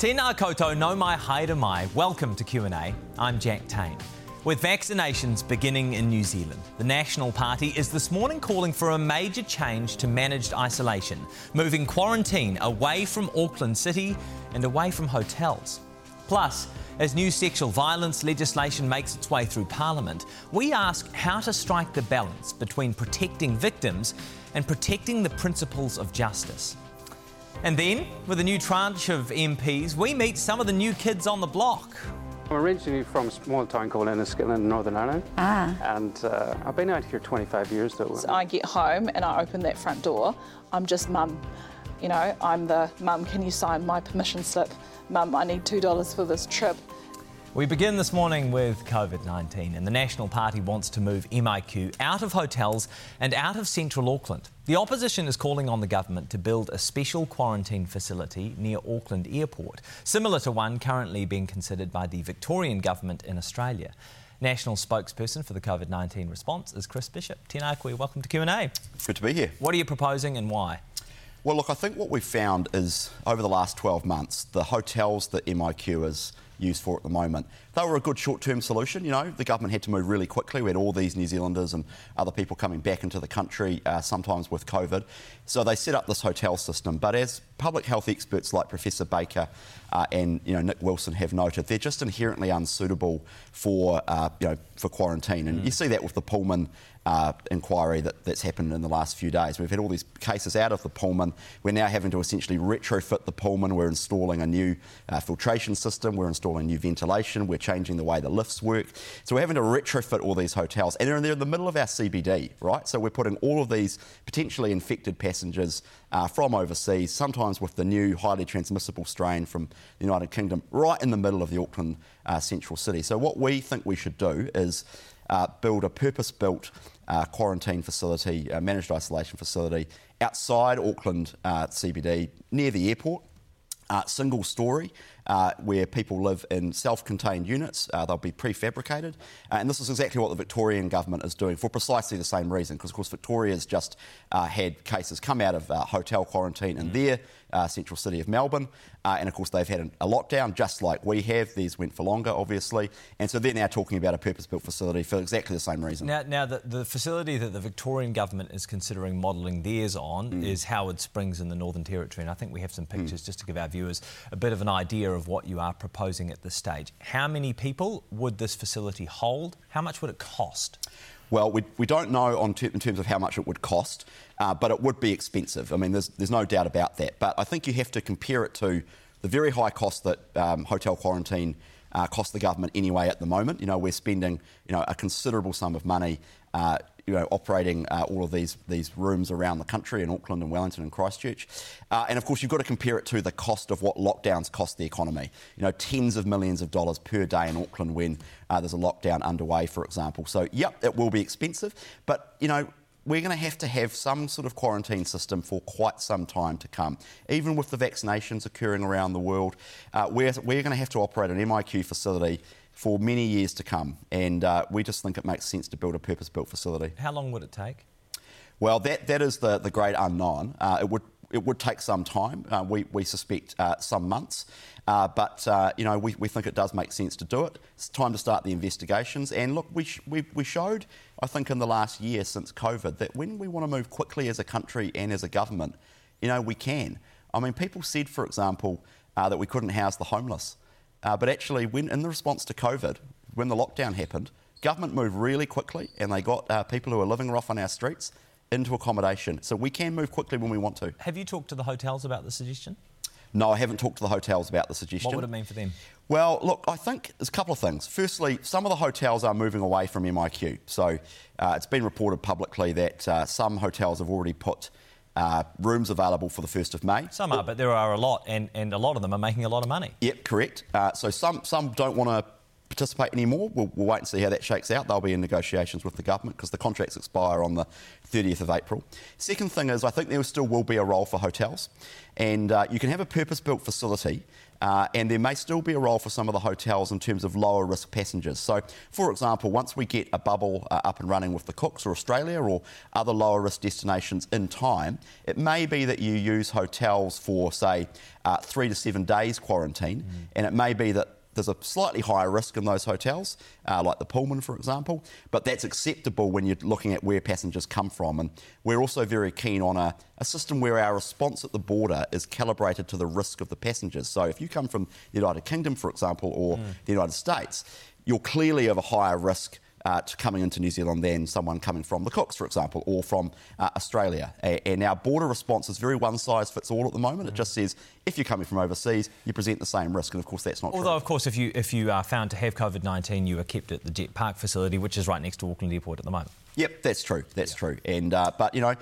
Tēnā koutou nau mai haere mai. Welcome to Q&A. I'm Jack Tame. With vaccinations beginning in New Zealand, the National Party is this morning calling for a major change to managed isolation, moving quarantine away from Auckland City and away from hotels. Plus, as new sexual violence legislation makes its way through Parliament, we ask how to strike the balance between protecting victims and protecting the principles of justice. And then, with a new tranche of MPs, we meet some of the new kids on the block. I'm originally from a small town called Enniskillen in Northern Ireland. Ah. And uh, I've been out here 25 years though. So I get home and I open that front door. I'm just mum. You know, I'm the mum, can you sign my permission slip? Mum, I need $2 for this trip. We begin this morning with COVID 19, and the National Party wants to move MIQ out of hotels and out of central Auckland. The opposition is calling on the government to build a special quarantine facility near Auckland Airport, similar to one currently being considered by the Victorian government in Australia. National spokesperson for the COVID 19 response is Chris Bishop. Tēnā koe, welcome to Q&A. Good to be here. What are you proposing and why? Well, look, I think what we've found is over the last 12 months, the hotels that MIQ is used for at the moment, they were a good short term solution. You know, the government had to move really quickly. We had all these New Zealanders and other people coming back into the country, uh, sometimes with COVID. So they set up this hotel system. But as public health experts like Professor Baker uh, and you know Nick Wilson have noted, they're just inherently unsuitable for uh, you know for quarantine. And mm. you see that with the Pullman uh, inquiry that, that's happened in the last few days. We've had all these cases out of the Pullman. We're now having to essentially retrofit the Pullman. We're installing a new uh, filtration system. We're installing new ventilation. We're changing the way the lifts work. So we're having to retrofit all these hotels. And they're in the middle of our CBD, right? So we're putting all of these potentially infected passengers uh, from overseas, sometimes with the new highly transmissible strain from the United Kingdom, right in the middle of the Auckland uh, central city. So what we think we should do is uh, build a purpose built uh, quarantine facility, uh, managed isolation facility outside Auckland uh, CBD near the airport. Uh, single story, uh, where people live in self contained units. Uh, they'll be prefabricated. Uh, and this is exactly what the Victorian government is doing for precisely the same reason, because, of course, Victoria's just uh, had cases come out of uh, hotel quarantine in mm. their central city of Melbourne. and, of course, they've had a lockdown just like we have. These went for longer, obviously. And so they're now talking about a purpose built facility for exactly the same reason. Now, now the, the facility that the Victorian government is considering modelling theirs on mm. is Howard Springs in the Northern Territory. And I think we have some mm. pictures mm. just to give our viewers a bit of an idea of what you are proposing at this stage. How many people would this facility hold? How much would it cost? Well, we, we don't know on in terms of how much it would cost, uh, but it would be expensive. I mean, there's, there's no doubt about that. But I think you have to compare it to the very high cost that um, hotel quarantine uh, cost the government anyway at the moment. You know, we're spending you know a considerable sum of money uh, you know, operating uh, all of these, these rooms around the country in Auckland and Wellington and Christchurch. Uh, and of course, you've got to compare it to the cost of what lockdowns cost the economy. You know, tens of millions of dollars per day in Auckland when uh, there's a lockdown underway, for example. So, yep, it will be expensive, but, you know, we're going to have to have some sort of quarantine system for quite some time to come. Even with the vaccinations occurring around the world, uh, we're, we're going to have to operate an MIQ facility for many years to come. And uh, we just think it makes sense to build a purpose built facility. How long would it take? Well, that, that is the, the great unknown. Uh, it would it would take some time. Uh, we, we suspect uh, some months, uh, but uh, you know we, we think it does make sense to do it. It's time to start the investigations. And look, we, sh- we, we showed, I think, in the last year since COVID, that when we want to move quickly as a country and as a government, you know we can. I mean, people said, for example, uh, that we couldn't house the homeless. Uh, but actually, when in the response to COVID, when the lockdown happened, government moved really quickly and they got uh, people who are living rough on our streets into accommodation. So we can move quickly when we want to. Have you talked to the hotels about the suggestion? No, I haven't talked to the hotels about the suggestion. What would it mean for them? Well, look, I think there's a couple of things. Firstly, some of the hotels are moving away from MIQ. So uh, it's been reported publicly that uh, some hotels have already put uh, rooms available for the 1st of May. Some are, but there are a lot, and, and a lot of them are making a lot of money. Yep, correct. Uh, so some, some don't want to participate anymore. We'll, we'll, wait and see how that shakes out. They'll be in negotiations with the government because the contracts expire on the 30th of April. Second thing is, I think there still will be a role for hotels, and uh, you can have a purpose-built facility Uh, and there may still be a role for some of the hotels in terms of lower risk passengers. So, for example, once we get a bubble uh, up and running with the Cooks or Australia or other lower risk destinations in time, it may be that you use hotels for, say, uh, three to seven days quarantine, mm. and it may be that there's a slightly higher risk in those hotels, uh, like the Pullman, for example, but that's acceptable when you're looking at where passengers come from. And we're also very keen on a, a, system where our response at the border is calibrated to the risk of the passengers. So if you come from the United Kingdom, for example, or mm. the United States, you're clearly of a higher risk uh, to coming into New Zealand than someone coming from the Cooks, for example, or from uh, Australia. And our border response is very one size fits all at the moment. Mm. It just says if you're coming from overseas, you present the same risk, and of course that's not true. Although, true. of course, if you if you are found to have COVID nineteen, you are kept at the Jet Park facility, which is right next to Auckland Airport at the moment. Yep, that's true. That's true. And uh, but you know,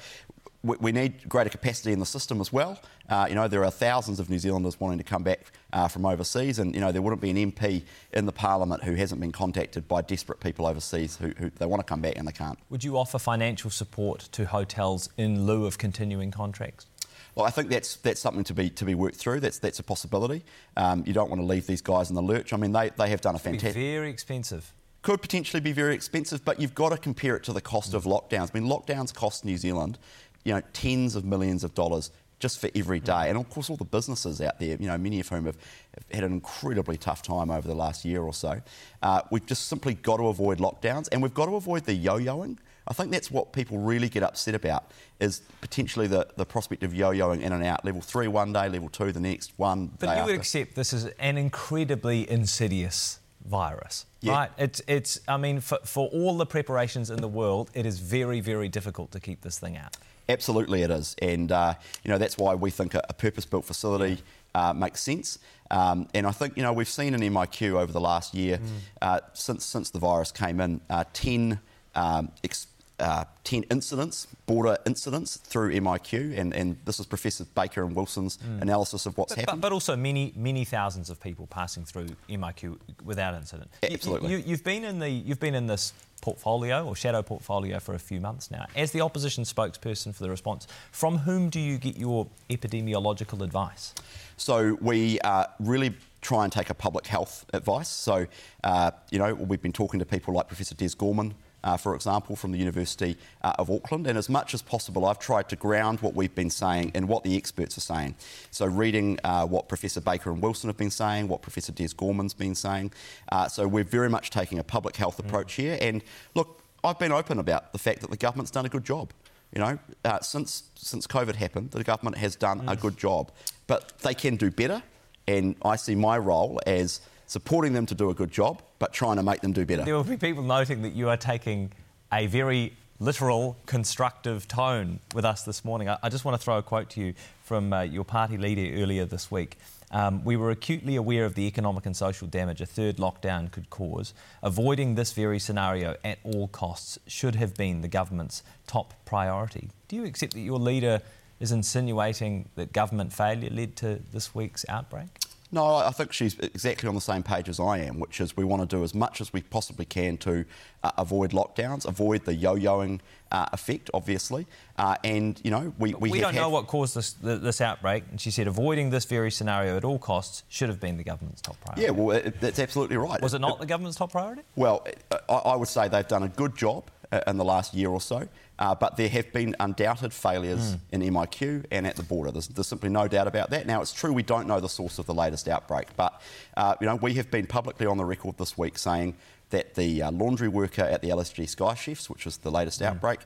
we need greater capacity in the system as well. Uh, you know, there are thousands of New Zealanders wanting to come back uh, from overseas, and you know, there wouldn't be an MP in the Parliament who hasn't been contacted by desperate people overseas who, who they want to come back and they can't. Would you offer financial support to hotels in lieu of continuing contracts? Well, I think that's that's something to be to be worked through. That's that's a possibility. Um, you don't want to leave these guys in the lurch. I mean, they, they have done a fantastic. Very expensive could potentially be very expensive, but you've got to compare it to the cost of lockdowns. I mean, lockdowns cost New Zealand you know, tens of millions of dollars just for every day. And of course, all the businesses out there, you know, many of whom have, have had an incredibly tough time over the last year or so. Uh, we've just simply got to avoid lockdowns and we've got to avoid the yo-yoing. I think that's what people really get upset about is potentially the, the prospect of yo-yoing in and out. Level three one day, level two the next one. But you after. would accept this is an incredibly insidious virus, yeah. right? It's, it's, I mean, for, for all the preparations in the world, it is very, very difficult to keep this thing out. Absolutely, it is, and uh, you know that's why we think a, a purpose-built facility uh, makes sense. Um, and I think you know we've seen in MIQ over the last year, mm. uh, since since the virus came in, uh, ten. Um, ex- uh, 10 incidents, border incidents through MIQ, and, and this is Professor Baker and Wilson's mm. analysis of what's but, happened. But, but, also many, many thousands of people passing through MIQ without incident. Absolutely. You, have been in the, you've been in this portfolio or shadow portfolio for a few months now. As the opposition spokesperson for the response, from whom do you get your epidemiological advice? So we uh, really try and take a public health advice. So, uh, you know, we've been talking to people like Professor Des Gorman, uh, for example, from the University uh, of Auckland. And as much as possible, I've tried to ground what we've been saying in what the experts are saying. So, reading uh, what Professor Baker and Wilson have been saying, what Professor Des Gorman's been saying. Uh, so, we're very much taking a public health approach mm. here. And look, I've been open about the fact that the government's done a good job. You know, uh, since since COVID happened, the government has done mm. a good job, but they can do better. And I see my role as supporting them to do a good job, but trying to make them do better. There will be people noting that you are taking a very literal, constructive tone with us this morning. I, just want to throw a quote to you from uh, your party leader earlier this week. Um, we were acutely aware of the economic and social damage a third lockdown could cause. Avoiding this very scenario at all costs should have been the government's top priority. Do you accept that your leader is insinuating that government failure led to this week's outbreak? No, I think she's exactly on the same page as I am, which is we want to do as much as we possibly can to uh, avoid lockdowns, avoid the yo-yoing uh, effect, obviously. Uh, and, you know, we... We, we don't know what caused this, this outbreak. And she said avoiding this very scenario at all costs should have been the government's top priority. Yeah, well, it, that's absolutely right. Was it not it, the government's top priority? Well, I, I would say they've done a good job in the last year or so. Uh, but there have been undoubted failures mm. in MIQ and at the border. There's, there's, simply no doubt about that. Now, it's true we don't know the source of the latest outbreak, but uh, you know we have been publicly on the record this week saying that the uh, laundry worker at the LSG Sky Chefs, which was the latest mm. outbreak,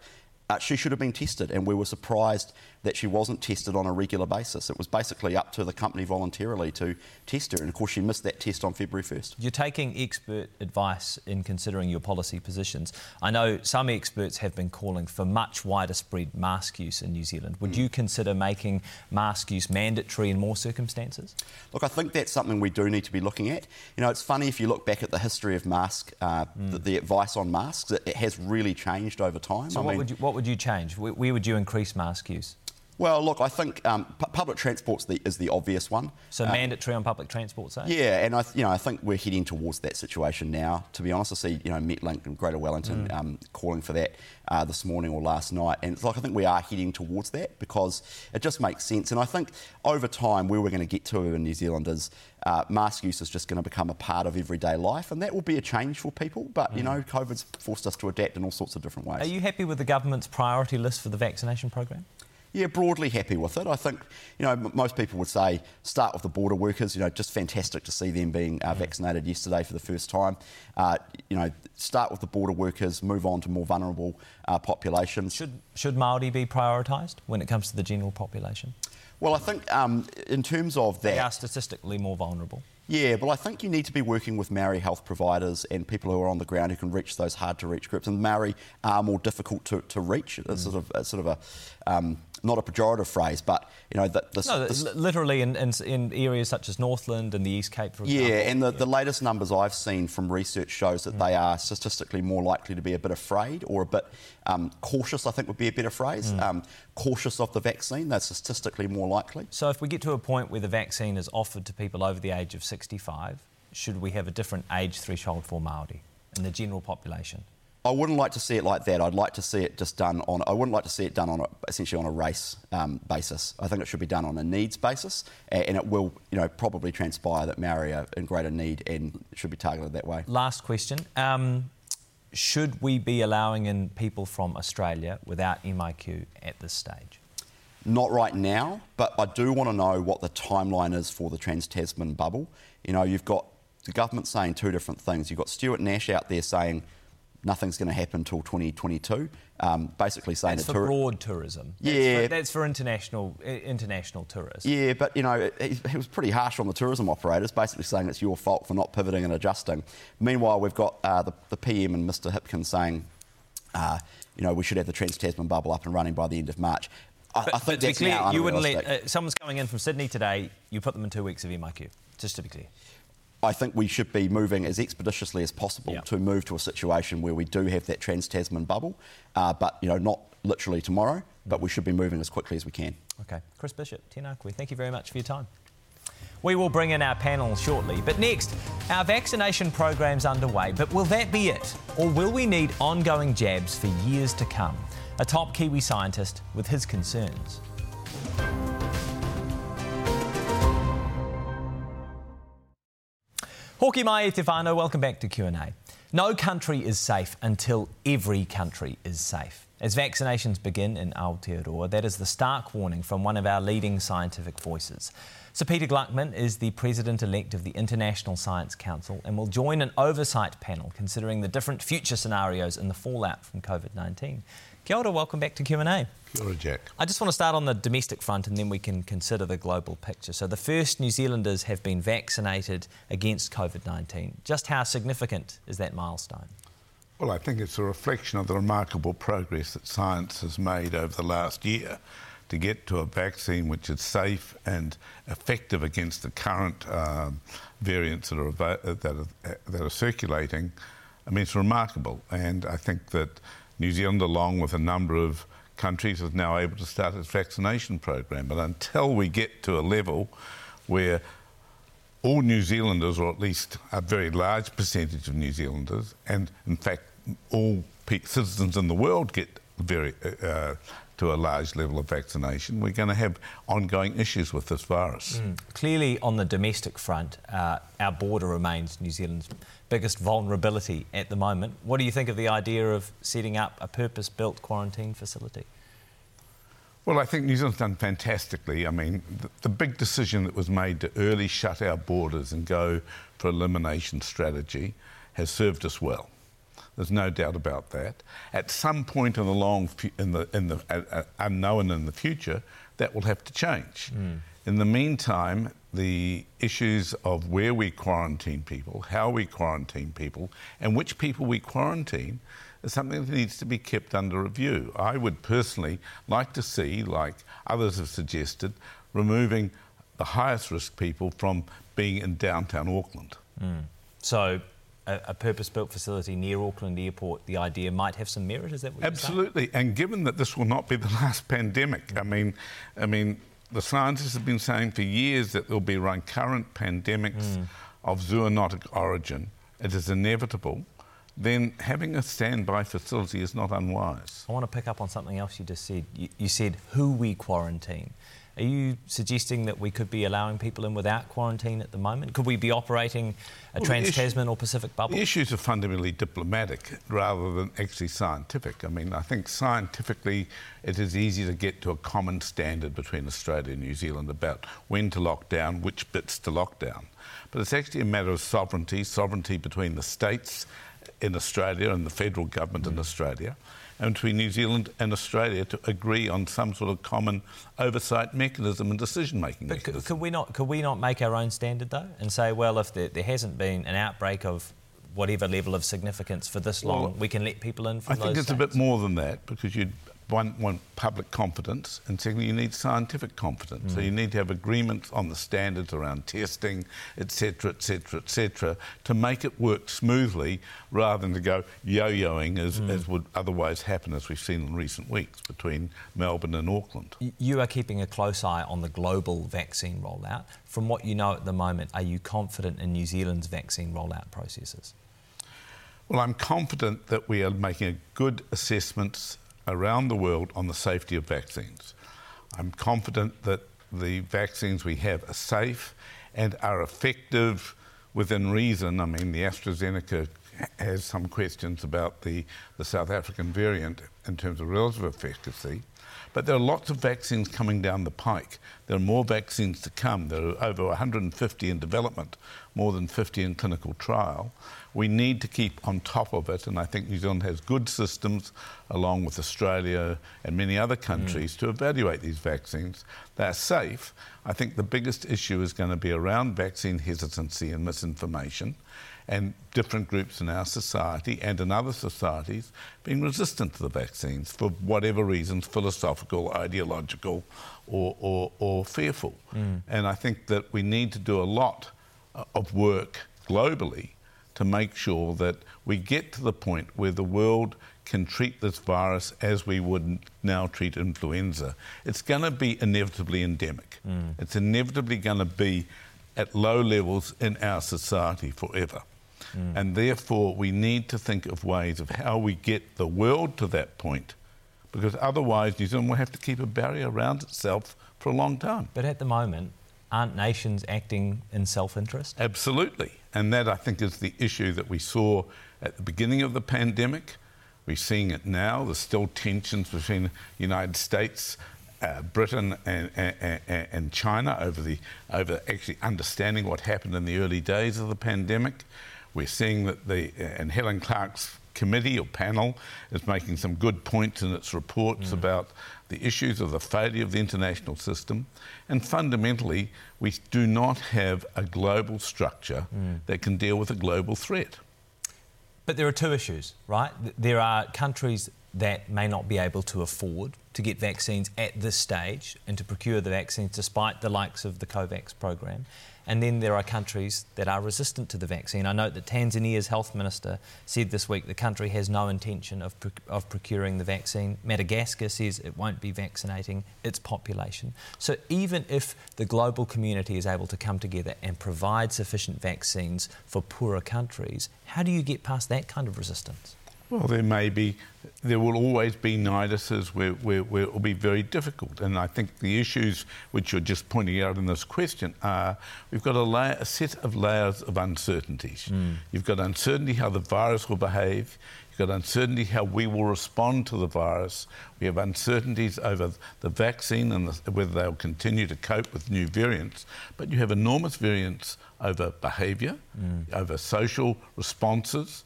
uh, she should have been tested, and we were surprised that she wasn't tested on a regular basis. It was basically up to the company voluntarily to test her, and of course, she missed that test on February 1st. You're taking expert advice in considering your policy positions. I know some experts have been calling for much wider spread mask use in New Zealand. Would mm. you consider making mask use mandatory in more circumstances? Look, I think that's something we do need to be looking at. You know, it's funny if you look back at the history of mask, uh, mm. the, the, advice on masks, it, it, has really changed over time. So, I what, mean, would you, what would you change? Where, where would you increase mask use? Well, look, I think um, public transport is the obvious one. So um, mandatory on public transport, say? Yeah, and I, you know, I think we're heading towards that situation now. To be honest, I see, you know, Metlink and Greater Wellington mm. um, calling for that uh, this morning or last night, and it's like I think we are heading towards that because it just makes sense. And I think over time, where we're going to get to in New Zealand is uh, mask use is just going to become a part of everyday life, and that will be a change for people. But, mm. you know, COVID's forced us to adapt in all sorts of different ways. Are you happy with the government's priority list for the vaccination program? Yeah, broadly happy with it. I think, you know, most people would say start with the border workers. You know, just fantastic to see them being uh, mm. vaccinated yesterday for the first time. Uh, you know, start with the border workers, move on to more vulnerable uh, populations. Should should Maori be prioritised when it comes to the general population? Well, I think um, in terms of that, they are statistically more vulnerable. Yeah, but I think you need to be working with Maori health providers and people who are on the ground who can reach those hard to reach groups. And Maori are more difficult to, to reach. It's mm. sort of, it's sort of a um, not a pejorative phrase, but you know, the, this, no, this, literally in, in, in, areas such as Northland and the East Cape, for example. Yeah, and the, yeah. the latest numbers I've seen from research shows that mm. they are statistically more likely to be a bit afraid or a bit um, cautious. I think would be a better phrase. Mm. Um, cautious of the vaccine. They're statistically more likely. So, if we get to a point where the vaccine is offered to people over the age of 65, should we have a different age threshold for Maori in the general population? I wouldn't like to see it like that. I'd like to see it just done on. I wouldn't like to see it done on a, essentially on a race um, basis. I think it should be done on a needs basis, and it will, you know, probably transpire that Maori are in greater need and should be targeted that way. Last question: um, Should we be allowing in people from Australia without MIQ at this stage? Not right now, but I do want to know what the timeline is for the Trans Tasman bubble. You know, you've got the government saying two different things. You've got Stuart Nash out there saying nothing's going to happen until 2022. Um, basically saying that's for tour- broad tourism. Yeah, that's for, that's for, international international tourists. Yeah, but you know he, he, was pretty harsh on the tourism operators, basically saying it's your fault for not pivoting and adjusting. Meanwhile, we've got uh, the, the, PM and Mr. Hipkins saying, uh, you know, we should have the Trans Tasman bubble up and running by the end of March. I, but, I think but that's clear, you wouldn't let uh, someone's coming in from Sydney today. You put them in two weeks of MIQ, just to be clear. I think we should be moving as expeditiously as possible yep. to move to a situation where we do have that Trans Tasman bubble, uh, but you know not literally tomorrow, but we should be moving as quickly as we can. Okay, Chris Bishop, Tēnā koe, thank you very much for your time. We will bring in our panel shortly, but next, our vaccination program's underway. But will that be it, or will we need ongoing jabs for years to come? A top Kiwi scientist with his concerns. Hoki mai whānau, welcome back to Q&A. No country is safe until every country is safe. As vaccinations begin in Aotearoa, that is the stark warning from one of our leading scientific voices. Sir Peter Gluckman is the president-elect of the International Science Council and will join an oversight panel considering the different future scenarios in the fallout from COVID-19. Kia ora, welcome back to Q&A. Jack. I just want to start on the domestic front and then we can consider the global picture. So the first New Zealanders have been vaccinated against COVID-19. Just how significant is that milestone? Well, I think it's a reflection of the remarkable progress that science has made over the last year to get to a vaccine which is safe and effective against the current um, variants that are, that, are, that are circulating. I mean, it's remarkable. And I think that New Zealand, along with a number of countries, is now able to start its vaccination program. But until we get to a level where all New Zealanders, or at least a very large percentage of New Zealanders, and in fact all citizens in the world get very uh, to a large level of vaccination, we're going to have ongoing issues with this virus. Mm. Clearly, on the domestic front, uh, our border remains New Zealand's biggest vulnerability at the moment. What do you think of the idea of setting up a purpose built quarantine facility? Well, I think New Zealand's done fantastically. I mean, the, the, big decision that was made to early shut our borders and go for elimination strategy has served us well. There's no doubt about that. At some point in the long, in the, in the uh, uh, unknown in the future, that will have to change. Mm. In the meantime, the issues of where we quarantine people, how we quarantine people, and which people we quarantine is something that needs to be kept under review. I would personally like to see, like others have suggested, removing the highest risk people from being in downtown Auckland. Mm. So a, a purpose-built facility near Auckland Airport, the idea might have some merit. Is that what Absolutely, and given that this will not be the last pandemic, I mean, I mean, the scientists have been saying for years that there will be recurrent pandemics mm. of zoonotic origin. It is inevitable. Then having a standby facility is not unwise. I want to pick up on something else you just said. You, you said who we quarantine. Are you suggesting that we could be allowing people in without quarantine at the moment? Could we be operating a well, Trans Tasman or Pacific bubble? The issues are fundamentally diplomatic rather than actually scientific. I mean, I think scientifically it is easy to get to a common standard between Australia and New Zealand about when to lock down, which bits to lock down. But it's actually a matter of sovereignty, sovereignty between the states in Australia and the federal government mm. in Australia and between New Zealand and Australia to agree on some sort of common oversight mechanism and decision making mechanism. Could, we not, could we not make our own standard though and say, well, if there, there hasn't been an outbreak of whatever level of significance for this long, well, we can let people in from I think it's states? a bit more than that because you'd one, one public confidence, and secondly, you need scientific confidence. Mm. So you need to have agreements on the standards around testing, etc., etc., etc., to make it work smoothly rather than to go yo-yoing as, mm. as would otherwise happen, as we've seen in recent weeks between Melbourne and Auckland. You are keeping a close eye on the global vaccine rollout. From what you know at the moment, are you confident in New Zealand's vaccine rollout processes? Well, I'm confident that we are making good assessments around the world on the safety of vaccines. I'm confident that the vaccines we have are safe and are effective within reason. I mean, the AstraZeneca has some questions about the, the South African variant in terms of relative efficacy. But there are lots of vaccines coming down the pike. There are more vaccines to come. There are over 150 in development, more than 50 in clinical trial. We need to keep on top of it, and I think New Zealand has good systems, along with Australia and many other countries, mm. to evaluate these vaccines. They're safe. I think the biggest issue is going to be around vaccine hesitancy and misinformation and different groups in our society and in other societies being resistant to the vaccines for whatever reasons, philosophical, ideological, or, or, or fearful. Mm. And I think that we need to do a lot uh, of work globally to make sure that we get to the point where the world can treat this virus as we would now treat influenza. It's going to be inevitably endemic. Mm. It's inevitably going to be at low levels in our society forever. Mm. And therefore, we need to think of ways of how we get the world to that point, because otherwise, New Zealand will have to keep a barrier around itself for a long time. But at the moment, aren't nations acting in self interest? Absolutely. And that, I think, is the issue that we saw at the beginning of the pandemic. We're seeing it now. There's still tensions between the United States uh, Britain and, and, and, China over the over actually understanding what happened in the early days of the pandemic. We're seeing that the, and Helen Clark's committee or panel is making some good points in its reports mm. about the issues of the failure of the international system. And fundamentally, we do not have a global structure mm. that can deal with a global threat. But there are two issues, right? There are countries that may not be able to afford to get vaccines at this stage and to procure the vaccines despite the likes of the COVAX program. And then there are countries that are resistant to the vaccine. I note that Tanzania's health minister said this week the country has no intention of, of procuring the vaccine. Madagascar says it won't be vaccinating its population. So even if the global community is able to come together and provide sufficient vaccines for poorer countries, how do you get past that kind of resistance? Well, there may be, there will always be niduses where, where, where, it will be very difficult. And I think the issues which you're just pointing out in this question are we've got a, layer, a set of layers of uncertainties. Mm. You've got uncertainty how the virus will behave. You've got uncertainty how we will respond to the virus. We have uncertainties over the vaccine and the, whether they'll continue to cope with new variants. But you have enormous variance over behaviour, mm. over social responses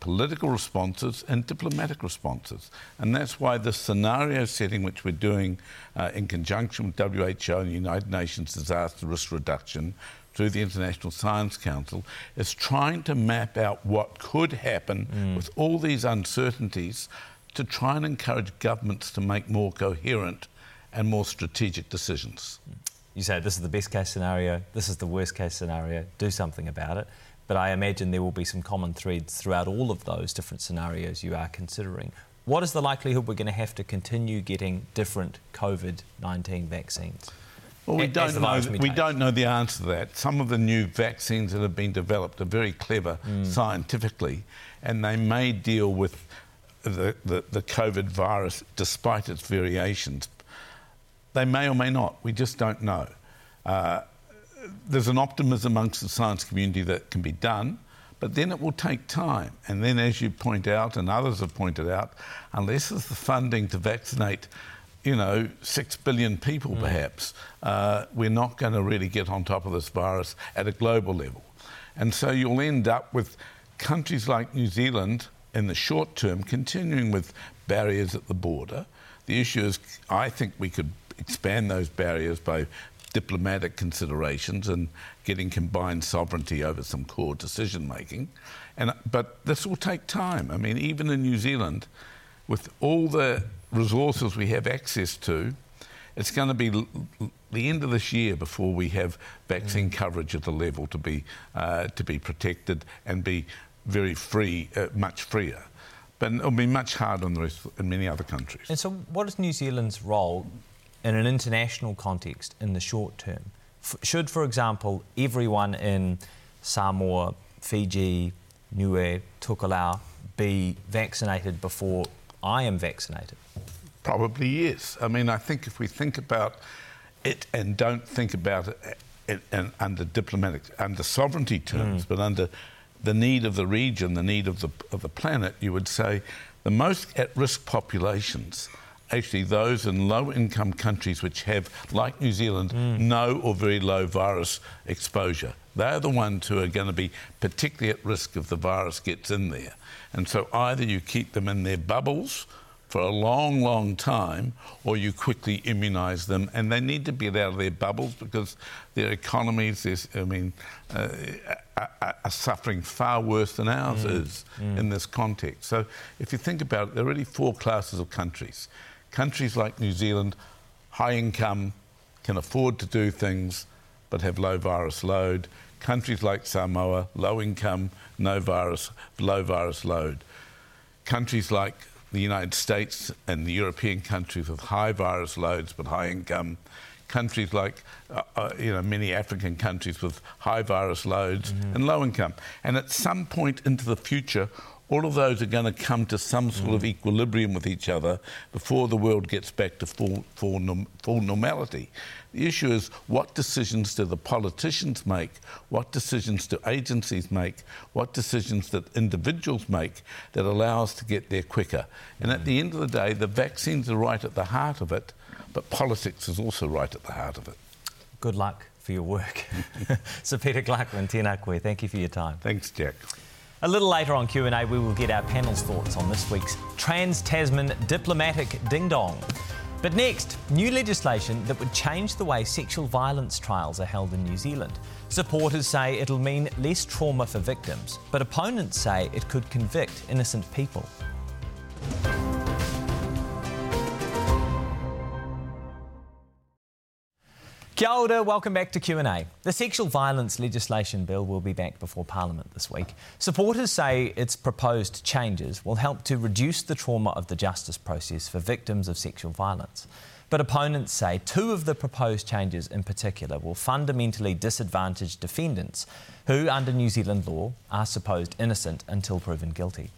political responses and diplomatic responses. And that's why the scenario setting, which we're doing uh, in conjunction with WHO and the United Nations Disaster Risk Reduction through the International Science Council, is trying to map out what could happen mm. with all these uncertainties to try and encourage governments to make more coherent and more strategic decisions. You say this is the best case scenario, this is the worst case scenario, do something about it but I imagine there will be some common threads throughout all of those different scenarios you are considering. What is the likelihood we're going to have to continue getting different COVID 19 vaccines? Well, we don't know. We don't know the answer to that. Some of the new vaccines that have been developed are very clever mm. scientifically, and they may deal with the, the, the, COVID virus despite its variations. They may or may not. We just don't know. Uh, there's an optimism amongst the science community that can be done, but then it will take time. And then, as you point out, and others have pointed out, unless there's the funding to vaccinate you know, six billion people mm. perhaps, uh, we're not going to really get on top of this virus at a global level. And so you'll end up with countries like New Zealand in the short term continuing with barriers at the border. The issue is, I think we could expand those barriers by diplomatic considerations and getting combined sovereignty over some core decision making. And, but this will take time. I mean, even in New Zealand, with all the resources we have access to, it's going to be l- the end of this year before we have vaccine mm. coverage at the level to be uh, to be protected and be very free, uh, much freer. But it'll be much harder in the rest in many other countries. And so, what is New Zealand's role in an international context in the short term? F- should, for example, everyone in Samoa, Fiji, Niue, Tokelau be vaccinated before I am vaccinated? Probably yes. I mean, I think if we think about it and don't think about it, it and under diplomatic, under sovereignty terms, mm. but under the need of the region, the need of the, of the planet, you would say the most at risk populations, actually those in low income countries which have, like New Zealand, mm. no or very low virus exposure. They're the ones who are going to be particularly at risk if the virus gets in there. And so either you keep them in their bubbles for a long, long time, or you quickly immunise them. And they need to get out of their bubbles because their economies, I mean, uh, are, are, suffering far worse than ours mm. is mm. in this context. So if you think about it, there are really four classes of countries. Countries like New Zealand, high income, can afford to do things, but have low virus load. Countries like Samoa, low income, no virus, low virus load. Countries like the United States and the European countries with high virus loads but high income, countries like uh, uh, you know many African countries with high virus loads mm-hmm. and low income. And at some point into the future, all of those are going to come to some sort mm. of equilibrium with each other before the world gets back to full, full, full normality. The issue is what decisions do the politicians make, what decisions do agencies make, what decisions that individuals make that allow us to get there quicker. And at the end of the day, the vaccines are right at the heart of it, but politics is also right at the heart of it. Good luck for your work. Sir Peter Gluckman, tēnā koe. Thank you for your time. Thanks, Jack. A little later on Q&A, we will get our panel's thoughts on this week's Trans-Tasman diplomatic ding-dong. But next, new legislation that would change the way sexual violence trials are held in New Zealand. Supporters say it'll mean less trauma for victims, but opponents say it could convict innocent people. Kia ora, welcome back to Q&A. The sexual violence legislation bill will be back before Parliament this week. Supporters say its proposed changes will help to reduce the trauma of the justice process for victims of sexual violence. But opponents say two of the proposed changes in particular will fundamentally disadvantage defendants who, under New Zealand law, are supposed innocent until proven guilty.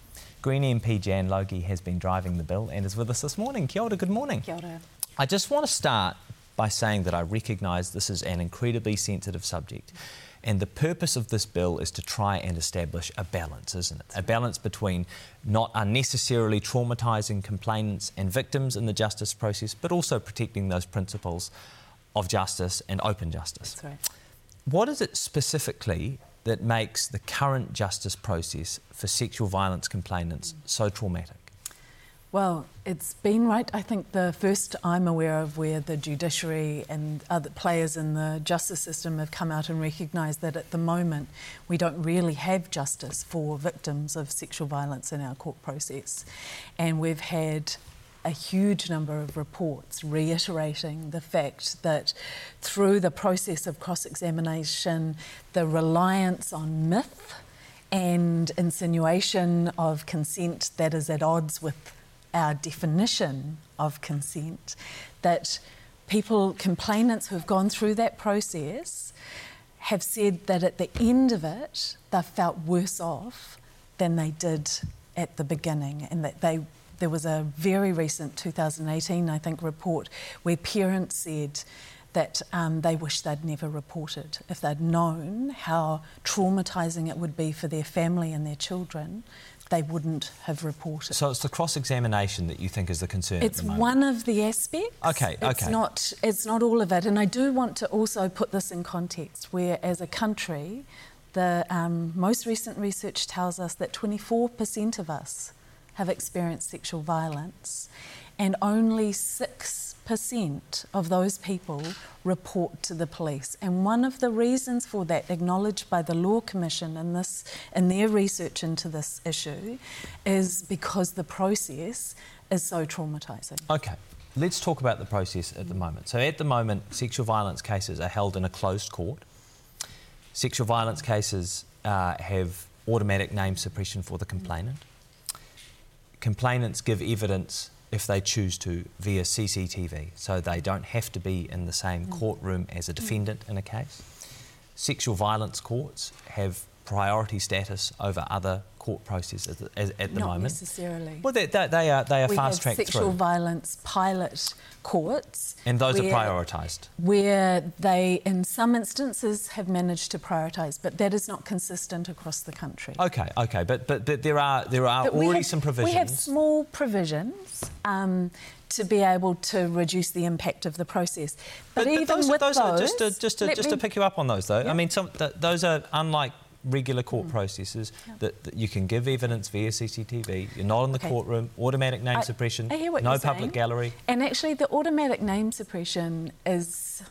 Green MP Jan Logie has been driving the bill and is with us this morning. Kia ora, good morning. Kia ora. I just want to start by saying that I recognise this is an incredibly sensitive subject. And the purpose of this bill is to try and establish a balance, isn't it? A balance between not unnecessarily traumatising complainants and victims in the justice process, but also protecting those principles of justice and open justice. Right. What is it specifically that makes the current justice process for sexual violence complainants so traumatic? Well, it's been right. I think the first I'm aware of where the judiciary and other players in the justice system have come out and recognised that at the moment we don't really have justice for victims of sexual violence in our court process. And we've had a huge number of reports reiterating the fact that through the process of cross examination, the reliance on myth and insinuation of consent that is at odds with our definition of consent, that people, complainants who have gone through that process, have said that at the end of it, they felt worse off than they did at the beginning, and that they there was a very recent 2018, I think, report where parents said that um, they wish they'd never reported. If they'd known how traumatising it would be for their family and their children, they wouldn't have reported. So it's the cross examination that you think is the concern. It's the one of the aspects. Okay, okay. It's not. It's not all of it, and I do want to also put this in context. Where, as a country, the um, most recent research tells us that 24% of us have experienced sexual violence, and only six percent of those people report to the police. And one of the reasons for that, acknowledged by the Law Commission in this in their research into this issue, is because the process is so traumatising. Okay. Let's talk about the process at the moment. So, at the moment, sexual violence cases are held in a closed court. Sexual violence cases uh, have automatic name suppression for the complainant. Complainants give evidence if they choose to via CCTV, so they don't have to be in the same mm. courtroom as a defendant in a case. Sexual violence courts have priority status over other court processes at, at the Not moment. necessarily. Well, they, they, they are, they are we fast tracked sexual through. violence pilot courts. And those where, are prioritised. Where they, in some instances, have managed to prioritise, but that is not consistent across the country. Okay, okay, but but, but there are there are But already have, some provisions. We have small provisions. Um, to be able to reduce the impact of the process, but, but even those, with those, those, are just to, just to, just me, to pick you up on those though. I mean, some, th- those are unlike regular court mm. processes yeah. that, that, you can give evidence via CCTV. You're not in the okay. courtroom. Automatic name I, suppression. I no public saying. gallery. And actually, the automatic name suppression is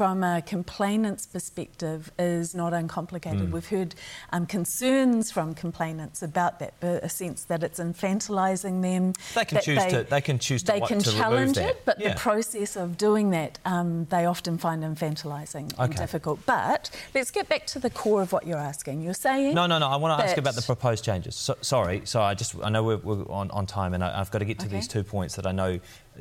from a complainant's perspective is not uncomplicated. Mm. We've heard um, concerns from complainants about that, a sense that it's infantilising them. They can choose they, to. They can choose to. They can to challenge it, but yeah. the process of doing that, um, they often find infantilising okay. and difficult. But let's get back to the core of what you're asking. You're saying no, no, no. I want to ask about the proposed changes. So, sorry, so I just I know we're, we're on, on time, and I, have got to get to okay. these two points that I know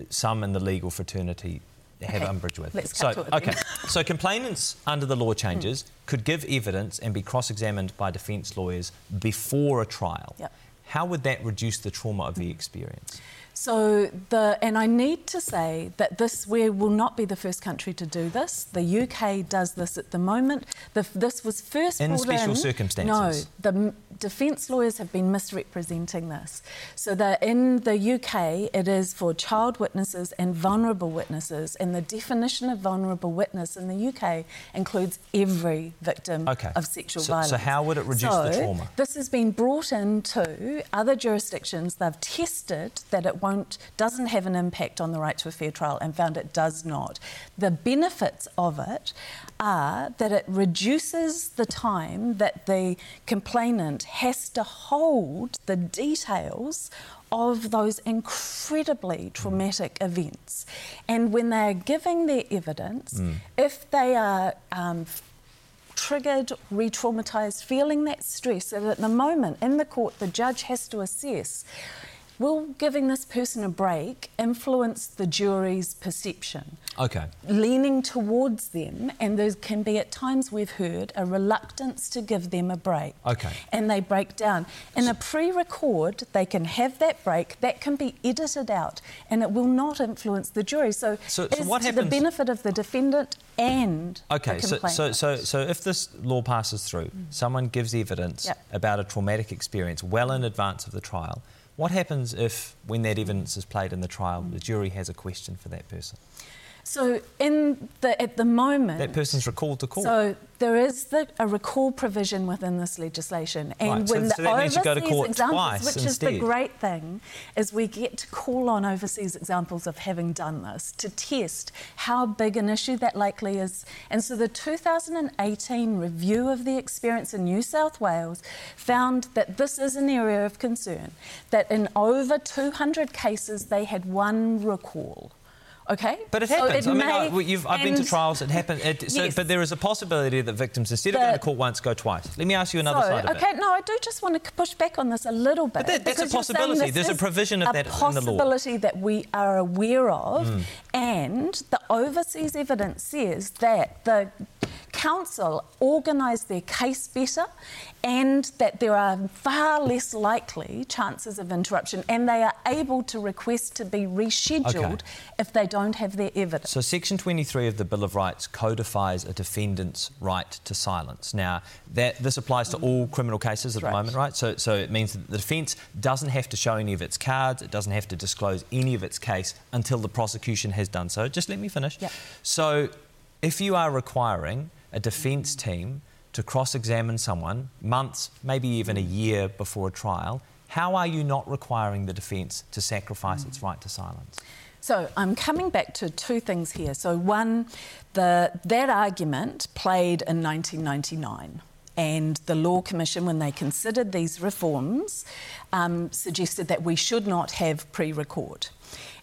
some in the legal fraternity have okay. umbrage with. Let's so, to it okay. so complainants under the law changes mm. could give evidence and be cross-examined by defence lawyers before a trial. Yep. How would that reduce the trauma of the experience? So the and I need to say that this we will not be the first country to do this. The UK does this at the moment. The, this was first in brought special in, circumstances. No, the defence lawyers have been misrepresenting this. So that in the UK it is for child witnesses and vulnerable witnesses, and the definition of vulnerable witness in the UK includes every victim okay. of sexual so, violence. So how would it reduce so the trauma? This has been brought into other jurisdictions. They've tested that it won't, doesn't have an impact on the right to a fair trial and found it does not. The benefits of it are that it reduces the time that the complainant has to hold the details of those incredibly traumatic events. And when they're giving their evidence, mm. if they are um, triggered, re traumatised, feeling that stress, that at the moment in the court the judge has to assess will giving this person a break influence the jury's perception? Okay. Leaning towards them, and there can be at times we've heard a reluctance to give them a break. Okay. And they break down. In a pre record, they can have that break, that can be edited out, and it will not influence the jury. So, so, so what happens... the benefit of the defendant and okay, the so, so, so, so if this law passes through, mm. someone gives evidence yep. about a traumatic experience well in advance of the trial. What happens if, when that evidence is played in the trial, the jury has a question for that person? So in the at the moment, That person's recalled to court. So there is the, a recall provision within this legislation, and Right, when so the that means you go to overseas court examples, which is the great thing, is we get to call on overseas examples of having done this to test how big an issue that likely is. And so the 2018 review of the experience in New South Wales found that this is an area of concern. That in over 200 cases they had one recall. Okay, But it So happens. I mean, I, you've, I've been to trials. It happens. It, so, Yes. But there is a possibility that victims, instead of The- going to court once, go twice. Let me ask you another so, side of okay, it. Okay, no, I do just want to push back on this a little bit. that- that's a because you're saying possibility. There's a provision of that in the law. A possibility that we are aware of, Hmm. and the overseas evidence says that the counsel organise their case better and that there are far less likely chances of interruption and they are able to request to be rescheduled Okay. if they don't have their evidence. So, Section 23 of the Bill of Rights codifies a defendant's right to silence. Now, that this applies to all criminal cases at Right. the moment, right? So, so it means that the defence doesn't have to show any of its cards, it doesn't have to disclose any of its case until the prosecution has done so. Just let me finish. Yeah. So, if you are requiring a defence team to cross examine someone months, maybe even a year before a trial, how are you not requiring the defence to sacrifice its right to silence? So I'm coming back to two things here. So one, the that argument played in 1999. And the Law Commission, when they considered these reforms, um, suggested that we should not have pre record.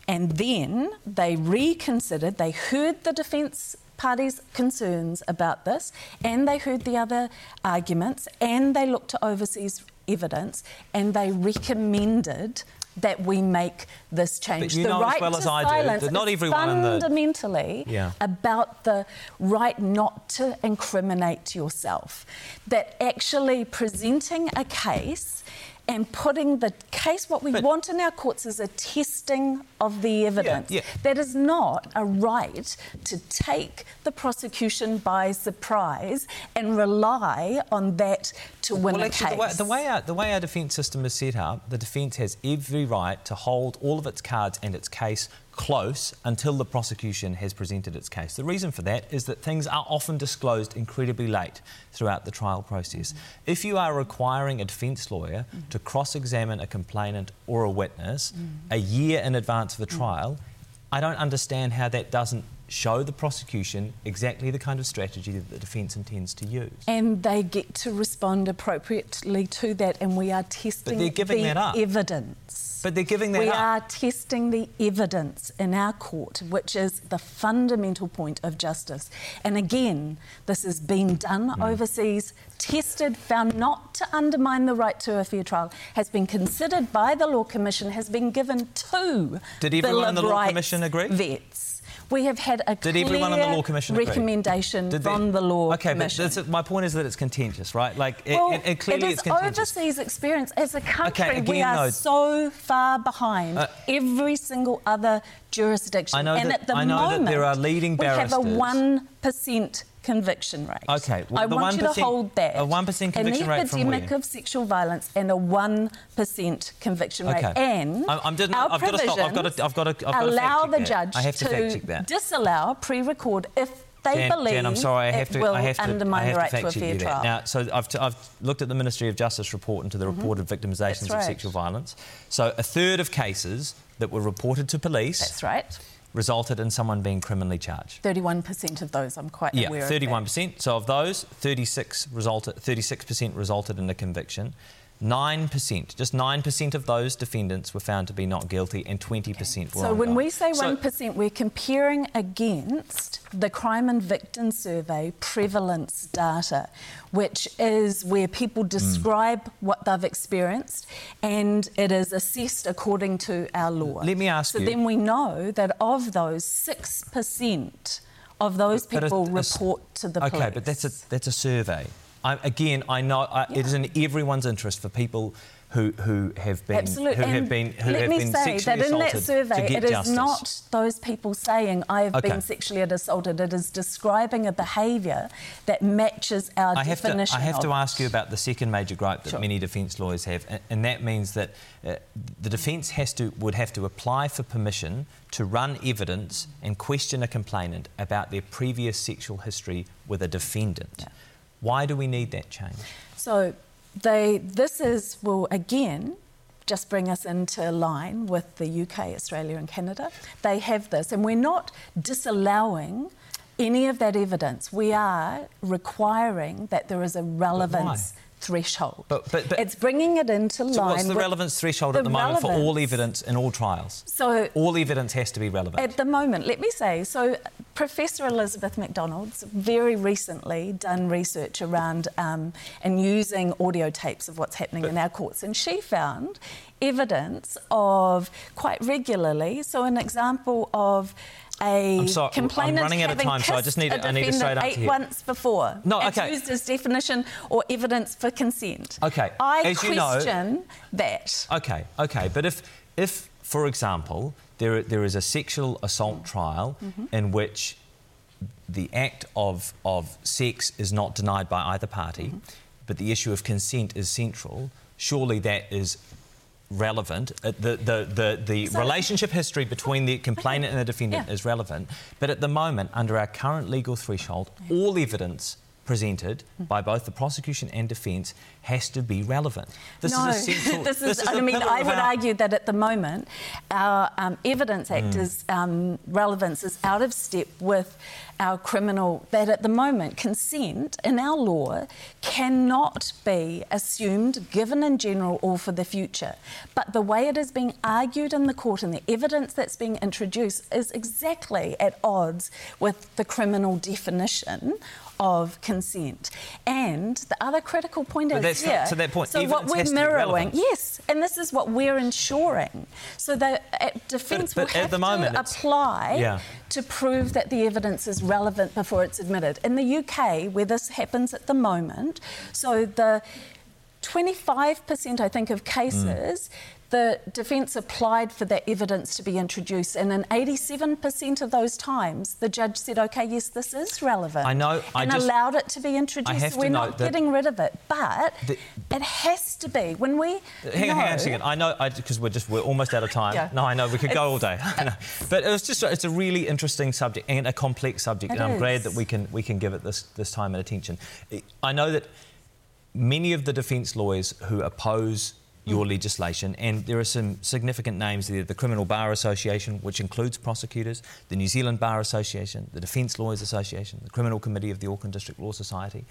And then they reconsidered, they heard the defence parties' concerns about this, and they heard the other arguments, and they looked to overseas evidence, and they recommended that we make this change. the know as right well to as I do silence not everyone in the- fundamentally Yeah. about the right not to incriminate yourself. That actually presenting a case and putting the case, what we But- want in our courts is a testing of the evidence. yeah. That is not a right to take the prosecution by surprise and rely on that to win well, a actually, the way, case. the way our the way our defence system is set up, the defence has every right to hold all of its cards and its case close until the prosecution has presented its case. The reason for that is that things are often disclosed incredibly late throughout the trial process. If you are requiring a defence lawyer to cross-examine a complainant or a witness a year in advance of a trial, I don't understand how that doesn't show the prosecution exactly the kind of strategy that the defence intends to use. and they get to respond appropriately to that, and we are testing the evidence. But they're giving that we up. We are testing the evidence in our court, which is the fundamental point of justice. And again, this has been done Hmm. overseas, tested, found not to undermine the right to a fair trial, has been considered by the Law Commission, has been given to Did Bill everyone in the Law Commission agree? Vets. We have had a Did clear everyone in the Law Commission agree? recommendation Did from the Law okay, Commission. but that's, my point is that it's contentious, right? Like, it, Well, it, it clearly it it's is contentious. overseas experience. As a country, again, we are though- so far behind Uh, every single other jurisdiction. I know and that- at the I know that moment, there are leading barristers. we have a one percent conviction rate. Okay, well, I the want you to hold that. a 1% conviction an rate from epidemic where? of sexual violence and a one percent conviction rate. Okay. And I'm- I'm didn't- our I've gotta stop. I've gotta- provisions I've I've gotta allow the that. judge I have to fact check that. disallow pre-record if they Jan, believe Jan, I'm sorry, I have it to, will I have to, undermine I have the right to to, fact a check fair trial. that. Now, so I've, t- I've looked at the Ministry of Justice report into the mm-hmm. reported victimisations That's of sexual violence. So a third of cases that were reported to police That's right. Resulted in someone being criminally charged. 31% of those I'm quite Yeah, aware of. thirty-one that. percent. So of those, thirty-six resulted. Thirty-six percent resulted in a conviction. Nine percent, just nine percent of those defendants were found to be not guilty, and twenty percent were. So when ongoing. we say So- 1%, we're comparing against the Crime and Victim Survey prevalence data, which is where people Hmm. describe what they've experienced and it is assessed according to our law. Let me ask so you- So then we know that of those, 6% of those But a- people a s- report to the okay, police. Okay, but that's a that's a survey. I, again, I know I, it is in everyone's interest for people who who have been Absolutely. who and have been who let have me been say sexually that in that assaulted survey, it is justice. not those people saying I have Okay. been sexually assaulted. It is describing a behaviour that matches our I have to, definition. I have to ask you about the second major gripe that Sure. many defence lawyers have, and, and that means that uh, the defence has to would have to apply for permission to run evidence and question a complainant about their previous sexual history with a defendant. Yeah. Why do we need that change? So they, this is will again just bring us into line with the UK, Australia, and Canada. They have this, and we're not disallowing any of that evidence. We are requiring that there is a relevance threshold. But- but- but- it's bringing it into line. So what's the relevance threshold at the moment for all evidence in all trials? So all evidence has to be relevant. At the moment, let me say, so Professor Elisabeth McDonald's very recently done research around um, and using audio tapes of what's happening in our courts, and she found evidence of quite regularly. So, an example of a I'm sorry, I'm complainant running out of time, so I just need a I need a straight answer eight here. months before. No, It's okay. used as definition or evidence for consent. Okay, I as you know- question that. Okay, okay, but if, if for example, there, there is a sexual assault trial Mm-hmm. in which the act of, of sex is not denied by either party, Mm-hmm. but the issue of consent is central, surely that is relevant. Uh, The, the, the, the So- relationship history between the complainant and the defendant Yeah. is relevant, but at the moment, under our current legal threshold, all evidence presented Mm. by both the prosecution and defence has to be relevant. This no, is essential. this is. a I mean, I would our- argue that at the moment, our um, Evidence Act Hmm. is um, relevance is out of step with our criminal. That at the moment, consent in our law cannot be assumed, given in general, or for the future. But the way it is being argued in the court and the evidence that's being introduced is exactly at odds with the criminal definition of consent. And the other critical point But is that's not- to that point, so what we're mirroring, yes, and this is what we're ensuring. So the uh, defence will have to moment apply Yeah. to prove that the evidence is relevant before it's admitted. In the UK, where this happens at the moment, so the 25%, I think, of cases. The defence applied for that evidence to be introduced, and in 87% of those times, the judge said, "Okay, yes, this is relevant." I know, I and just- allowed it to be introduced. We're not getting rid of it, but The- it has to be when we. Hang on, hang on a second. I know because we're just we're almost out of time. Yeah. No, I know we could go all day. Know. But it was just it's a really interesting subject and a complex subject, and I'm glad that we can we can give it this this time and attention. I know that many of the defence lawyers who oppose your Mm. legislation, and there are some significant names there the Criminal Bar Association, which includes prosecutors, the New Zealand Bar Association, the Defence Lawyers Association, the Criminal Committee of the Auckland District Law Society.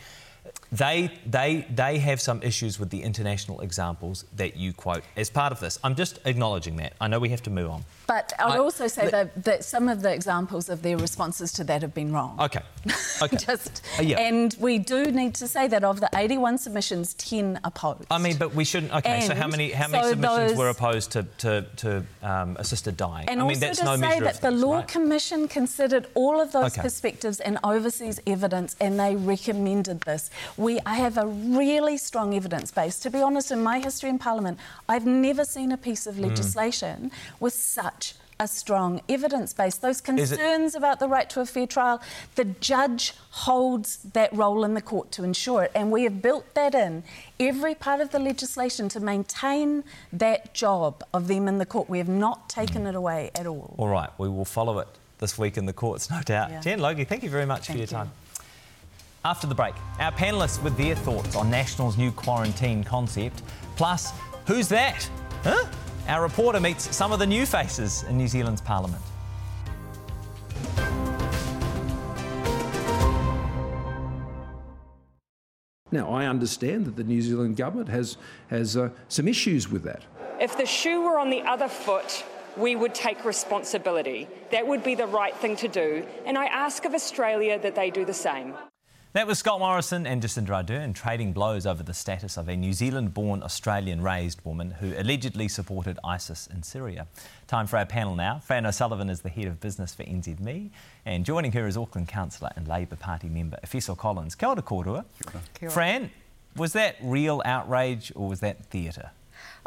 They, they, they have some issues with the international examples that you quote as part of this. I'm just acknowledging that. I know we have to move on. But I would I- also say that, that some of the examples of their responses to that have been wrong. Okay. Okay. Just, Uh, yeah. And we do need to say that of the 81 submissions, 10 opposed. I mean, but we shouldn't. Okay, so how many how many so submissions those- were opposed to to, to um, assisted dying? And I mean, also that's to no say measure that of the Law right? Commission considered all of those Okay. perspectives and overseas evidence, and they recommended this. We, I have a really strong evidence base. To be honest, in my history in Parliament, I've never seen a piece Hmm. of legislation with such a strong evidence base. Those Is it- concerns about the right to a fair trial, the judge holds that role in the court to ensure it, and we have built that in every part of the legislation to maintain that job of them in the court. We have not taken mm. it away at all. All right, we will follow it this week in the courts, no doubt. Yeah. Jan Logie, thank you very much for your you. time. After the break, our panellists with their thoughts on National's new quarantine concept, plus who's that? Huh? Our reporter meets some of the new faces in New Zealand's parliament. Now, I understand that the New Zealand government has, has uh, some issues with that. If the shoe were on the other foot, we would take responsibility. That would be the right thing to do. And I ask of Australia that they do the same. That was Scott Morrison and Jacinda Ardern trading blows over the status of a New Zealand born Australian raised woman who allegedly supported ISIS in Syria. Time for our panel now. Fran O'Sullivan is the head of business for NZME, and joining her is Auckland councillor and Labour Party member Efeso Collins. Kia ora kōrua. Fran, was that real outrage or was that theatre?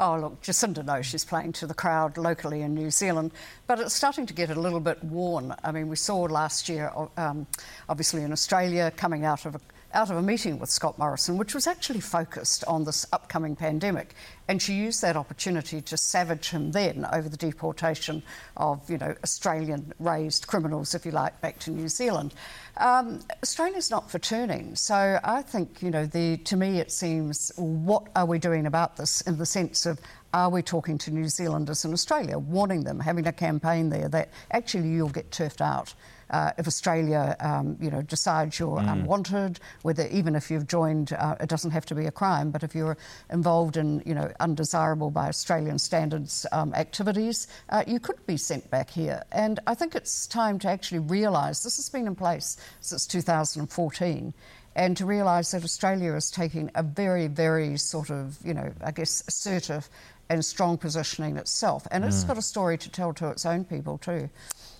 Oh, look, Jacinda knows she's playing to the crowd locally in New Zealand, but it's starting to get a little bit worn. I mean, we saw last year, um, obviously in Australia, coming out of a out of a meeting with Scott Morrison, which was actually focused on this upcoming pandemic. And she used that opportunity to savage him then over the deportation of, you know, Australian raised criminals, if you like, back to New Zealand. Um, Australia's not for turning. So I think, you know, the, to me it seems, what are we doing about this in the sense of are we talking to New Zealanders in Australia, warning them, having a campaign there that actually you'll get turfed out? Uh, if Australia, um, you know, decides you're mm. unwanted, whether even if you've joined, uh, it doesn't have to be a crime, but if you're involved in, you know, undesirable by Australian standards um, activities, uh, you could be sent back here. And I think it's time to actually realise this has been in place since 2014 and to realise that Australia is taking a very, very sort of, you know, I guess assertive and strong positioning itself. And mm. it's got a story to tell to its own people too.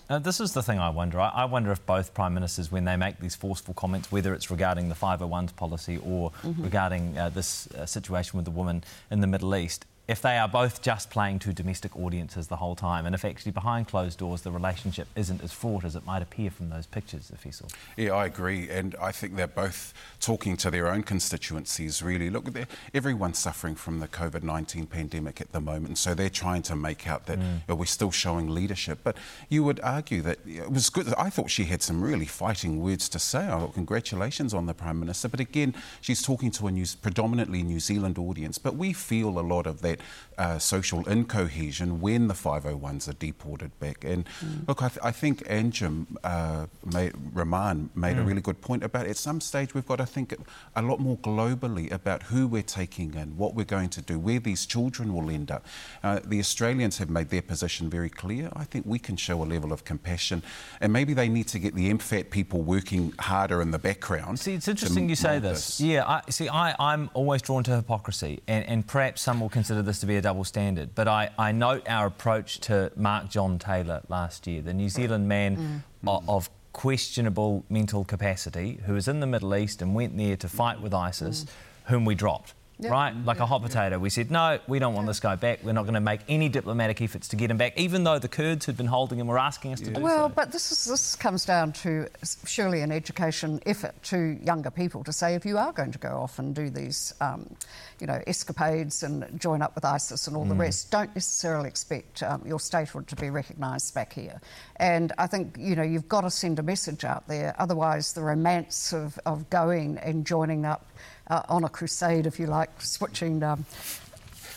Uh, this is the thing I wonder. I, I, wonder if both prime ministers, when they make these forceful comments, whether it's regarding the 501s policy or mm-hmm. regarding uh, this uh, situation with the woman in the Middle East, if they are both just playing to domestic audiences the whole time, and if actually behind closed doors the relationship isn't as fraught as it might appear from those pictures, Efeso. Yeah, I agree, and I think they're both talking to their own constituencies. Really, look, everyone's suffering from the COVID nineteen pandemic at the moment, so they're trying to make out that mm. we're still showing leadership. But you would argue that it was good. I thought she had some really fighting words to say. Oh, congratulations on the prime minister, but again, she's talking to a news, predominantly New Zealand audience. But we feel a lot of that it uh, social incohesion when the 501s are deported back. And mm. look, I, th- I, think Anjum uh, made, Rahman made mm. a really good point about at some stage we've got to think a lot more globally about who we're taking in, what we're going to do, where these children will end up. Uh, the Australians have made their position very clear. I think we can show a level of compassion, and maybe they need to get the MFAT people working harder in the background. See, it's interesting you say this. this. Yeah, I, see, I, I'm always drawn to hypocrisy, and, and perhaps some will consider this to be a double standard. But I, I note our approach to Mark John Taylor last year, the New Zealand man mm. of, of, questionable mental capacity who was in the Middle East and went there to fight with ISIS, mm. whom we dropped. Yep. Right? Like yep. a hot potato. We said, no, we don't want this guy back. We're not going to make any diplomatic efforts to get him back, even though the Kurds who'd been holding him were asking us to do well, so. Well, but this, is, this comes down to surely an education effort to younger people to say if you are going to go off and do these, um, you know, escapades and join up with ISIS and all mm. the rest, don't necessarily expect um, your statehood to be recognised back here. And I think, you know, you've got to send a message out there. Otherwise, the romance of, of going and joining up uh, on a crusade, if you like, switching. Um,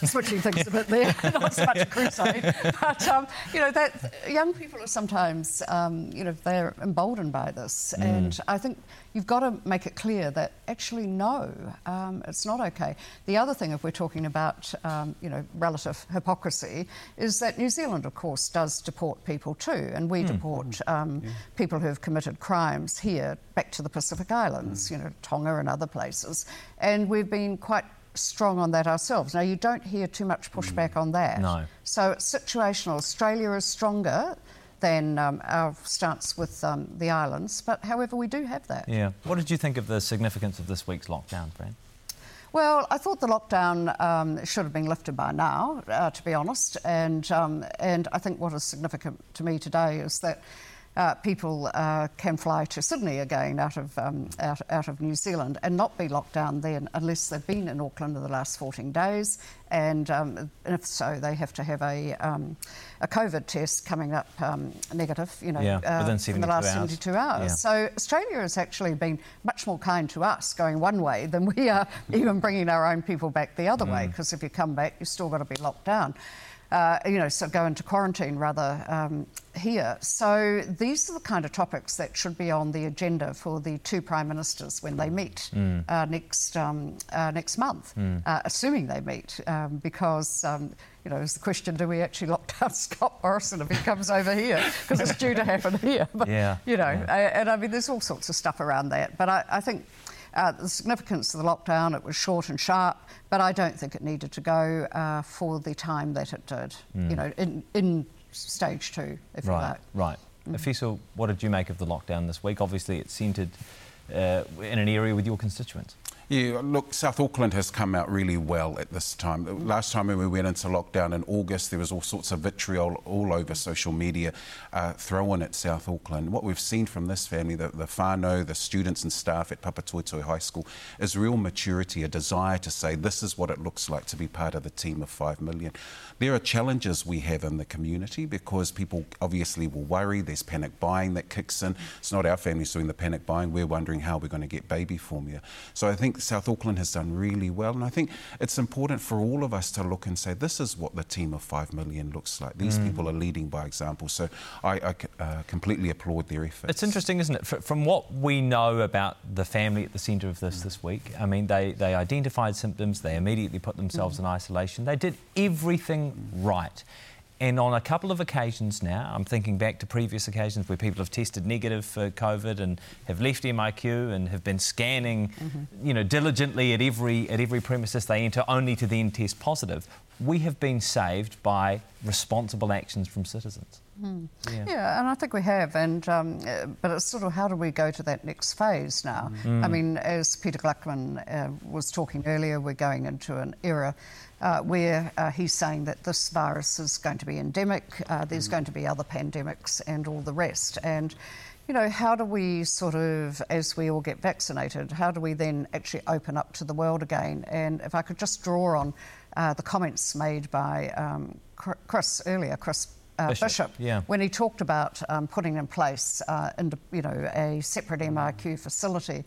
switching things a bit there, not so much a crusade, but um, you know that young people are sometimes, um, you know, they're emboldened by this, mm. and I think you've got to make it clear that actually no, um, it's not okay. The other thing, if we're talking about, um, you know, relative hypocrisy, is that New Zealand, of course, does deport people too, and we mm. deport um, yeah. people who have committed crimes here back to the Pacific Islands, mm. you know, Tonga and other places, and we've been quite strong on that ourselves. Now, you don't hear too much pushback on that. No. So it's situational. Australia is stronger than um, our stance with um, the islands, but however, we do have that. Yeah. What did you think of the significance of this week's lockdown, Fran? Well, I thought the lockdown um, should have been lifted by now, uh, to be honest. And, um, and I think what is significant to me today is that uh, people uh, can fly to Sydney again out of, um, out, out, of New Zealand and not be locked down then unless they've been in Auckland in the last 14 days. And, um, if so, they have to have a, um, a COVID test coming up um, negative, you know, yeah, uh, in the last hours. 72 hours. Yeah. So Australia has actually been much more kind to us going one way than we are even bringing our own people back the other mm. way, because if you come back, you've still got to be locked down uh, you know, so go into quarantine rather um, here. So these are the kind of topics that should be on the agenda for the two prime ministers when they meet mm. uh, next um, uh, next month, mm. assuming they meet, um, because. Um, you know, is the question: Do we actually lock down Scott Morrison if he comes over here? Because it's due to happen here. But, yeah. You know, yeah. and I mean, there's all sorts of stuff around that. But I, I think uh, the significance of the lockdown, it was short and sharp, but I don't think it needed to go uh, for the time that it did, mm. you know, in, in stage two, if right, you like. Right. Mm. Efeso, what did you make of the lockdown this week? Obviously, it centred uh, in an area with your constituents. Yeah, look, South Auckland has come out really well at this time. Last time when we went into lockdown in August, there was all sorts of vitriol all over social media uh, thrown at South Auckland. What we've seen from this family, the, the whānau, the students and staff at Papatoetoe High School, is real maturity, a desire to say this is what it looks like to be part of the team of five million. There are challenges we have in the community because people obviously will worry. There's panic buying that kicks in. It's not our families doing the panic buying. We're wondering how we're going to get baby formula. So I think South Auckland has done really well. And I think it's important for all of us to look and say, this is what the team of five million looks like. These mm. people are leading by example. So I, I uh, completely applaud their efforts. It's interesting, isn't it? From what we know about the family at the centre of this mm. this week, I mean, they, they identified symptoms, they immediately put themselves mm. in isolation, they did everything right. And on a couple of occasions now, I'm thinking back to previous occasions where people have tested negative for COVID and have left MIQ and have been scanning, mm-hmm. you know, diligently at every at every premises they enter, only to then test positive. We have been saved by responsible actions from citizens. Mm. Yeah. yeah. and I think we have. And um, but it's sort of how do we go to that next phase now? Mm. I mean, as Peter Gluckman uh, was talking earlier, we're going into an era uh, where uh, he's saying that this virus is going to be endemic, uh, there's mm. going to be other pandemics and all the rest. And, you know, how do we sort of, as we all get vaccinated, how do we then actually open up to the world again? And if I could just draw on uh, the comments made by um, Chris earlier, Chris uh, Bishop, Bishop yeah. when he talked about um, putting in place, uh, in, you know, a separate mm. facility.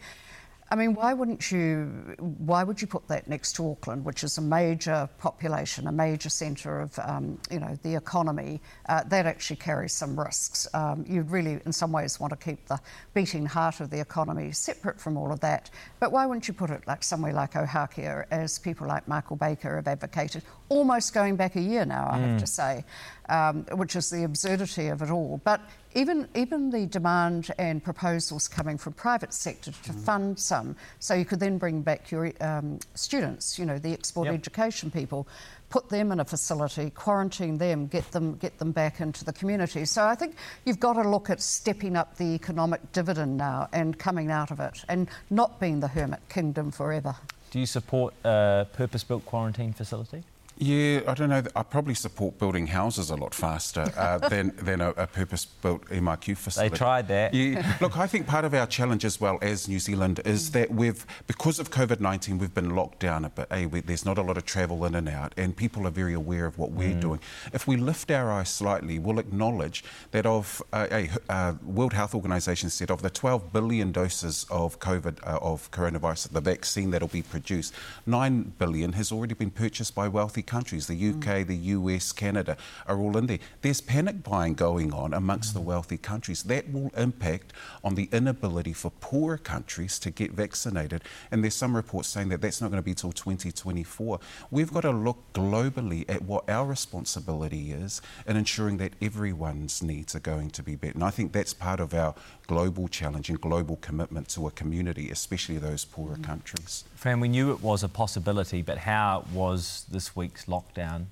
I mean, why wouldn't you? Why would you put that next to Auckland, which is a major population, a major centre of, um, you know, the economy? Uh, that actually carries some risks. Um, you'd really, in some ways, want to keep the beating heart of the economy separate from all of that. But why wouldn't you put it like somewhere like Ohakea, as people like Michael Baker have advocated, almost going back a year now, I mm. have to say, um, which is the absurdity of it all. But even, even the demand and proposals coming from private sector to mm. fund some, so you could then bring back your um, students, you know, the export yep. education people, put them in a facility, quarantine them, get them get them back into the community. So I think you've got to look at stepping up the economic dividend now and coming out of it, and not being the hermit kingdom forever. Do you support a purpose-built quarantine facility? Yeah, I don't know. I probably support building houses a lot faster uh, than, than a, a purpose-built MIQ facility. They tried that. Yeah. Look, I think part of our challenge as well as New Zealand is that we've, because of COVID-19, we've been locked down a bit. Hey, we, there's not a lot of travel in and out, and people are very aware of what we're mm. doing. If we lift our eyes slightly, we'll acknowledge that of uh, a uh, World Health Organization said of the 12 billion doses of COVID uh, of coronavirus, the vaccine that'll be produced, 9 billion has already been purchased by wealthy countries, the UK, mm. the US, Canada, are all in there. There's panic buying going on amongst mm. the wealthy countries. That will impact on the inability for poorer countries to get vaccinated. And there's some reports saying that that's not going to be till 2024. We've got to look globally at what our responsibility is in ensuring that everyone's needs are going to be met. And I think that's part of our global challenge and global commitment to a community, especially those poorer countries. Fran, we knew it was a possibility, but how was this week's lockdown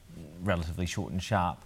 relatively short and sharp?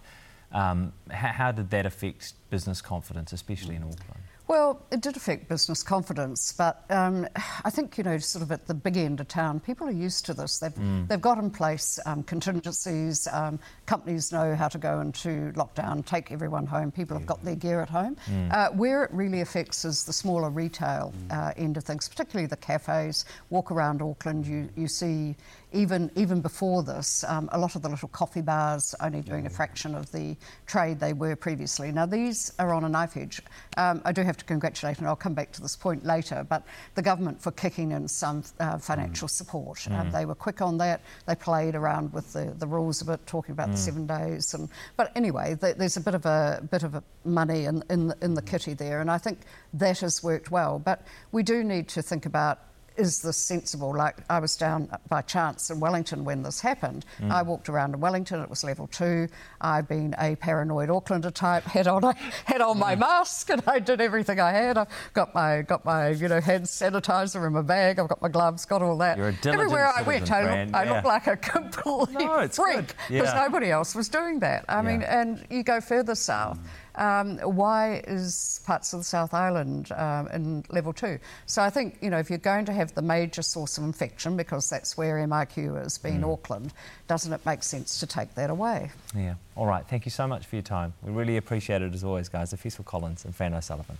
Um, how, how, did that affect business confidence, especially in Auckland? Well, it did affect business confidence, but um, I think, you know, sort of at the big end of town, people are used to this. They've, mm. they've got in place um, contingencies, um, companies know how to go into lockdown, take everyone home, people have got their gear at home. Mm. Uh, where it really affects is the smaller retail mm. uh, end of things, particularly the cafes. Walk around Auckland, you, you see even even before this, um, a lot of the little coffee bars only doing a fraction of the trade they were previously. Now these are on a knife edge. Um, I do have to congratulate, and I'll come back to this point later, but the government for kicking in some uh, financial mm. support. Uh, mm. they were quick on that. They played around with the, the rules of it, talking about mm. the seven days. And but anyway, there's a bit of a bit of a money in in the, in the kitty there, and I think that has worked well. But we do need to think about is this sensible? Like I was down by chance in Wellington when this happened. Mm. I walked around in Wellington. It was level two. I'd been a paranoid Aucklander type. Had on a, had on my mask and I did everything I had. I got my got my you know hand sanitizer in my bag. I've got my gloves. Got all that. You're a Everywhere I went, I looked, I looked like a complete no, freak because yeah. nobody else was doing that. I yeah. mean, and you go further south. Mm. Um, why is parts of the South Island um, in level two? So I think, you know, if you're going to have the major source of infection because that's where MIQ is, being Mm. Auckland, doesn't it make sense to take that away? Yeah. All right. Thank you so much for your time. We really appreciate it as always, guys. Efeso Collins and Fran O'Sullivan.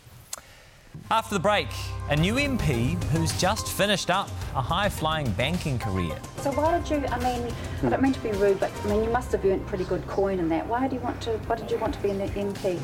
After the break, a new MP who's just finished up a high flying banking career. So why did you? I mean, I don't mean to be rude, but I mean you must have earned pretty good coin in that. Why do you want to? Why did you want to be an MP?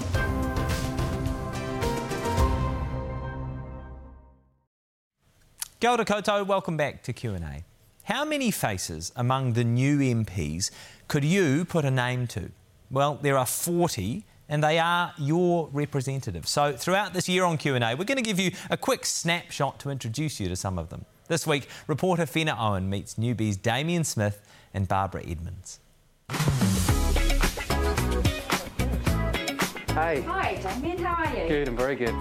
Kia ora koutou, welcome back to Q&A. How many faces among the new MPs could you put a name to? Well, there are 40 and they are your representatives. So throughout this year on Q&A, we're going to give you a quick snapshot to introduce you to some of them. This week, reporter Fiona Owen meets newbies Damien Smith and Barbara Edmonds. Hi. Hi, Damien. How are you? Good, I'm very good.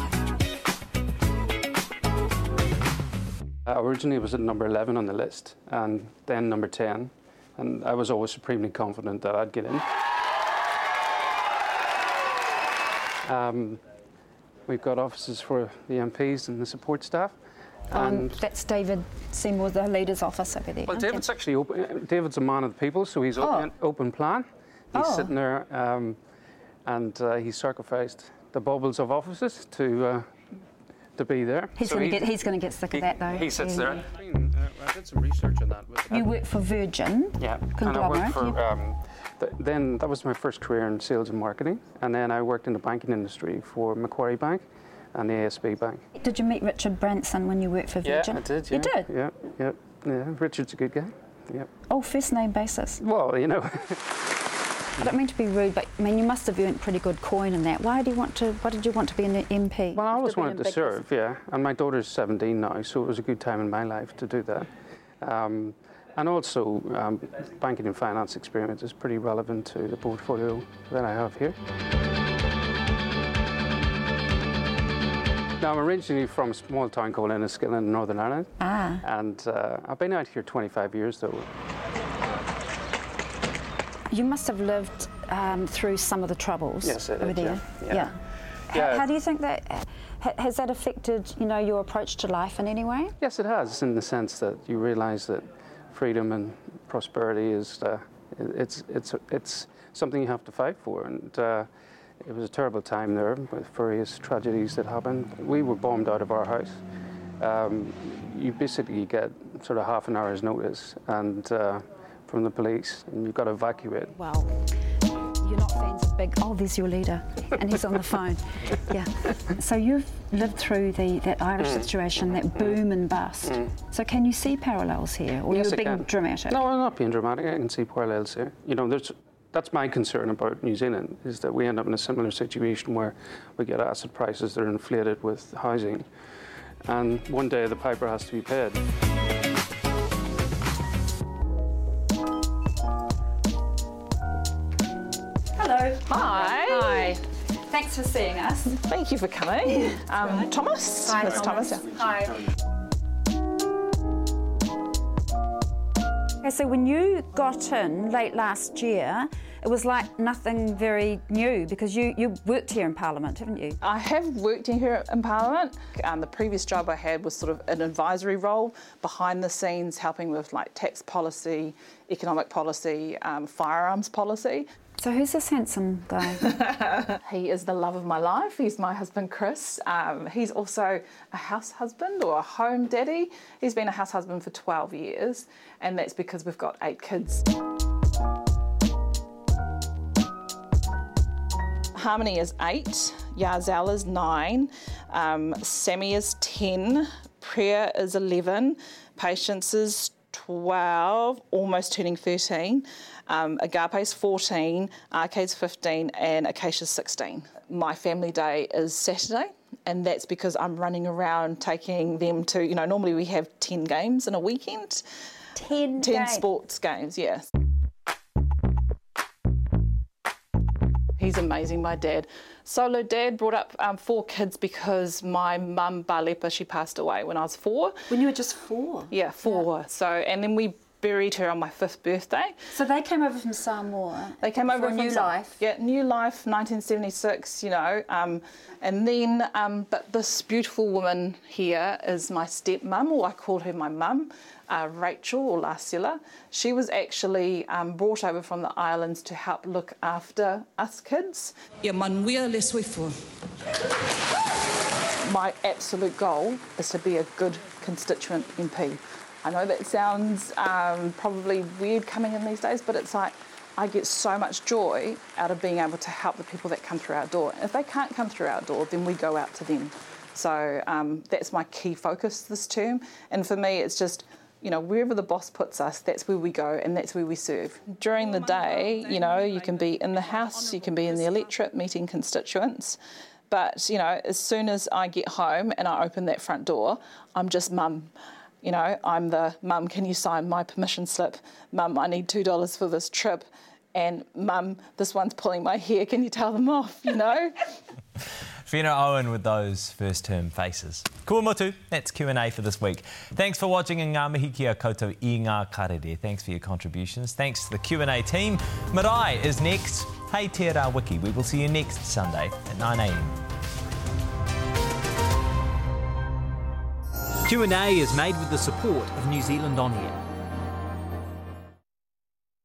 I originally was at number 11 on the list, and then number 10, and I was always supremely confident that I'd get in. Um, we've got offices for the MPs and the support staff. Um, that's David Seymour, the leader's office over there. well, aren't? David's actually open. David's a man of the people, so he's open, open plan. He's Oh. sitting there, um, and uh, he sacrificed the bubbles of offices to uh, to be there. He's So going he- to get. He's going to get sick he, of that though. He sits Yeah. there. Uh, I did some research on that. With, You work for Virgin. yeah, and I Conglomerate. for. yeah. Um, th- then that was my first career in sales and marketing, and then I worked in the banking industry for Macquarie Bank and the ASB Bank. Did you meet Richard Branson when you worked for Virgin? Yeah, I did. Yeah. You did. Yeah, yeah, yeah. Richard's a good guy. Yeah. Oh, first name basis. Well, you know. I don't mean to be rude, but I mean you must have earned pretty good coin in that. Why do you want to? Why did you want to be an MP? Well, I always wanted to serve, yeah. And my daughter's 17 now, so it was a good time in my life to do that. Um, and also, um, banking and finance experience is pretty relevant to the portfolio that I have here. Now, I'm originally from a small town called Enniskillen in Northern Ireland. Ah. And uh, I've been out here 25 years, though. You must have lived um, through some of the troubles Yes, over did, there. yeah. Yeah. How, Yeah. how do you think that has that affected, you know, your approach to life in any way? Yes, it has, in the sense that you realise that freedom and prosperity is uh, it's it's it's something you have to fight for, and uh, it was a terrible time there with various tragedies that happened. We were bombed out of our house. Um, you basically get sort of half an hour's notice, and uh, from the police, and you've got to evacuate. Well, you're not fans of big. Oh, there's your leader, and he's on the phone. Yeah. So you've lived through the that Irish Mm. situation, that boom and bust. Mm. So can you see parallels here, or Yes, you're being can. dramatic? No, I'm not being dramatic. I can see parallels here. You know, there's that's my concern about New Zealand is that we end up in a similar situation where we get asset prices that are inflated with housing, and one day the piper has to be paid. Hi. Hi. Thanks for seeing us. Thank you for coming. Um, Thomas. Hi, Miss Thomas. Thomas. yeah. Hi. Okay, so when you got in late last year, it was like nothing very new because you, you worked here in Parliament, haven't you? I have worked in here in Parliament. Um, the previous job I had was sort of an advisory role behind the scenes, helping with like tax policy, economic policy, um, firearms policy. So who's this handsome guy? he is the love of my life. He's my husband, Chris. Um, he's also a house husband or a home daddy. He's been a house husband for 12 years, and that's because we've got eight kids. Harmony is eight, Yazel is nine, um, Sammy is 10, Prayer is 11, Patience is 12, almost turning 13, um, Agape's 14, Arcade's 15, and Acacia's 16. My family day is Saturday. And that's because I'm running around taking them to, you know, normally we have 10 games in a weekend. 10 10 games? sports games, yes. He's amazing, my dad. Solo dad brought up um, four kids because my mum, Balepa, she passed away when I was four. When you were just four? Yeah, four. So, and then we buried her on my fifth birthday. So they came over from Samoa. They came over from New Sa- Life. Yeah, New Life, 1976. You know, um, and then, um, but this beautiful woman here is my stepmom, or I call her my mum. Uh, Rachel or Larsula. She was actually um, brought over from the islands to help look after us kids. My absolute goal is to be a good constituent MP. I know that sounds um, probably weird coming in these days, but it's like I get so much joy out of being able to help the people that come through our door. If they can't come through our door, then we go out to them. So um, that's my key focus this term. And for me, it's just, you know, wherever the boss puts us, that's where we go and that's where we serve. During the day, you know, you can be in the house, you can be in the electorate meeting constituents. But, you know, as soon as I get home and I open that front door, I'm just mum. You know, I'm the mum, can you sign my permission slip? Mum, I need $2 for this trip. And mum, this one's pulling my hair, can you tell them off? You know? Fiona Owen with those first term faces. Kua motu, that's Q&A for this week. Thanks for watching and ngā mihi kia koutou i ngā karere. Thanks for your contributions. Thanks to the Q&A team. Marae is next. Hey Te Wiki. We will see you next Sunday at 9am. Q&A is made with the support of New Zealand On Air.